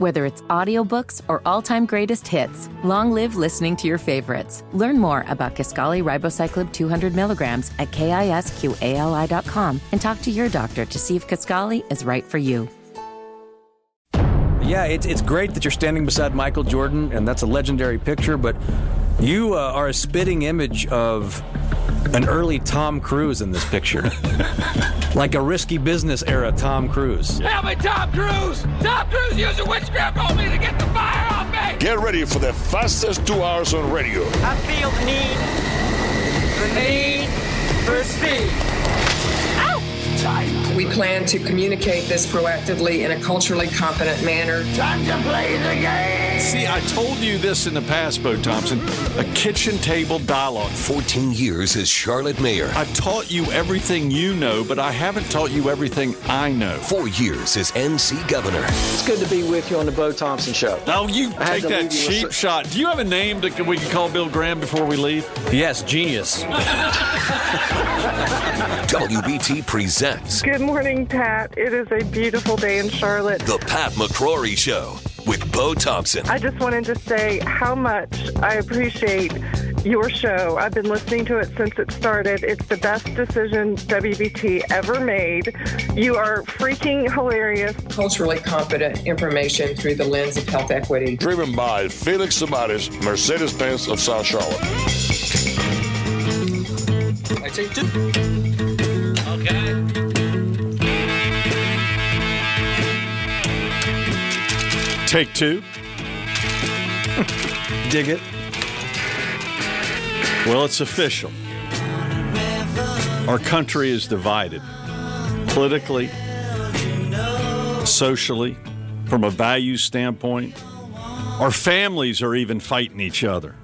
Whether it's audiobooks or all-time greatest hits, long live listening to your favorites. Learn more about Kisqali Ribociclib 200 milligrams at kisqali.com and talk to your doctor to see if Kisqali is right for you. Yeah, it's, it's great that you're standing beside Michael Jordan, and that's a legendary picture, but you uh, are a spitting image of an early Tom Cruise in this picture. like a risky business era Tom Cruise. Help me, Tom Cruise! Tom Cruise using witchcraft on me to get the fire off me! Get ready for the fastest two hours on radio. I feel the need, the need for speed. We plan to communicate this proactively in a culturally competent manner. Time to play the game! See, I told you this in the past, Bo Thompson. A kitchen table dialogue. 14 years as Charlotte mayor. I've taught you everything you know, but I haven't taught you everything I know. Four years as NC governor. It's good to be with you on the Bo Thompson Show. Oh, you take that cheap shot. Do you have a name that we can call Bill Graham before we leave? Yes, genius. WBT presents. Good morning, Pat. It is a beautiful day in Charlotte. The Pat McCrory Show with Bo Thompson. I just wanted to say how much I appreciate your show. I've been listening to it since it started. It's the best decision WBT ever made. You are freaking hilarious. Culturally competent information through the lens of health equity. Driven by Felix Samaris, Mercedes Benz of South Charlotte. I take two. Okay. Take two. Dig it. Well, it's official. Our country is divided politically, socially, from a value standpoint. Our families are even fighting each other.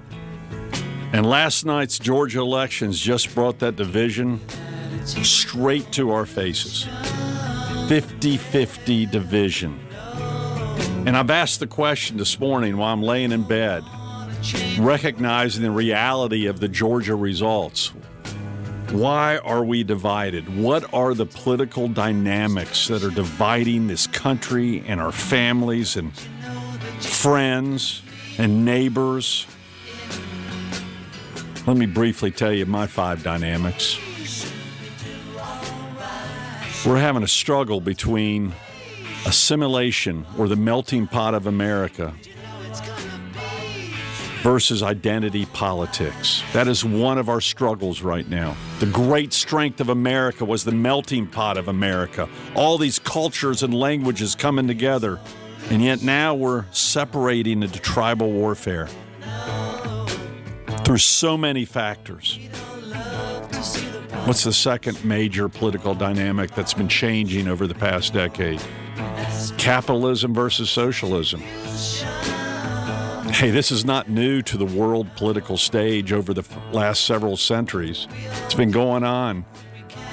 And last night's Georgia elections just brought that division straight to our faces 50 50 division. And I've asked the question this morning while I'm laying in bed, recognizing the reality of the Georgia results. Why are we divided? What are the political dynamics that are dividing this country and our families and friends and neighbors? Let me briefly tell you my five dynamics. We're having a struggle between assimilation or the melting pot of America versus identity politics. That is one of our struggles right now. The great strength of America was the melting pot of America. All these cultures and languages coming together. And yet now we're separating into tribal warfare through so many factors. What's the second major political dynamic that's been changing over the past decade? Capitalism versus socialism. Hey, this is not new to the world political stage over the last several centuries. It's been going on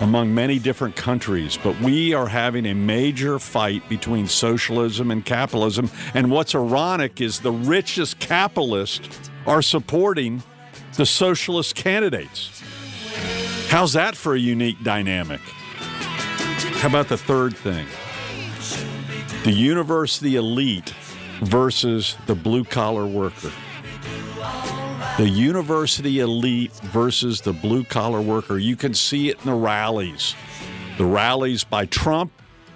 among many different countries, but we are having a major fight between socialism and capitalism. And what's ironic is the richest capitalists are supporting the socialist candidates. How's that for a unique dynamic? How about the third thing? The university elite versus the blue collar worker. The university elite versus the blue collar worker. You can see it in the rallies. The rallies by Trump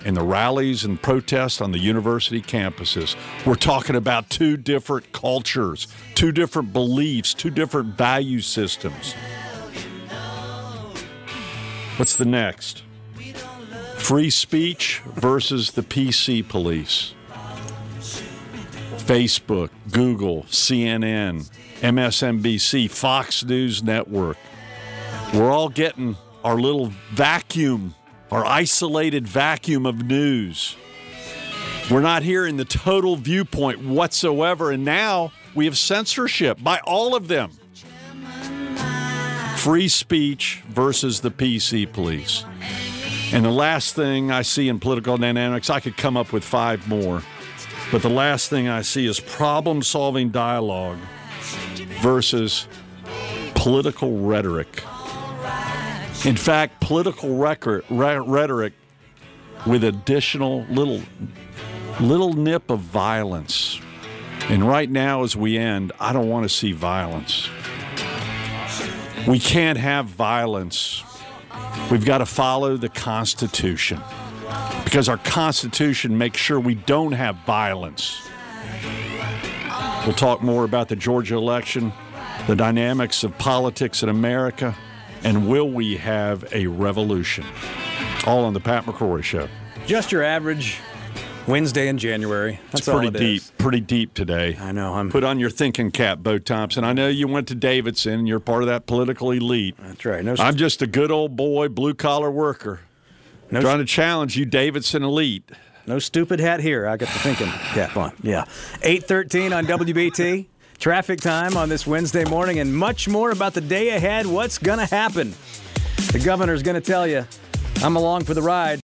and the rallies and protests on the university campuses. We're talking about two different cultures, two different beliefs, two different value systems. What's the next? Free speech versus the PC police. Facebook, Google, CNN, MSNBC, Fox News Network. We're all getting our little vacuum, our isolated vacuum of news. We're not hearing the total viewpoint whatsoever. And now we have censorship by all of them. Free speech versus the PC police. And the last thing I see in political dynamics, I could come up with five more. But the last thing I see is problem solving dialogue versus political rhetoric. In fact, political record, re- rhetoric with additional little little nip of violence. And right now, as we end, I don't want to see violence. We can't have violence. We've got to follow the Constitution because our Constitution makes sure we don't have violence. We'll talk more about the Georgia election, the dynamics of politics in America, and will we have a revolution? All on the Pat McCrory Show. Just your average Wednesday in January. That's it's pretty all it deep, is. pretty deep today. I know. I'm. Put on your thinking cap, Bo Thompson. I know you went to Davidson. You're part of that political elite. That's right. No, I'm just a good old boy, blue collar worker, no, trying to challenge you, Davidson elite. No stupid hat here. I got the thinking cap on. Yeah. 813 on WBT. Traffic time on this Wednesday morning and much more about the day ahead. What's going to happen? The governor's going to tell you. I'm along for the ride.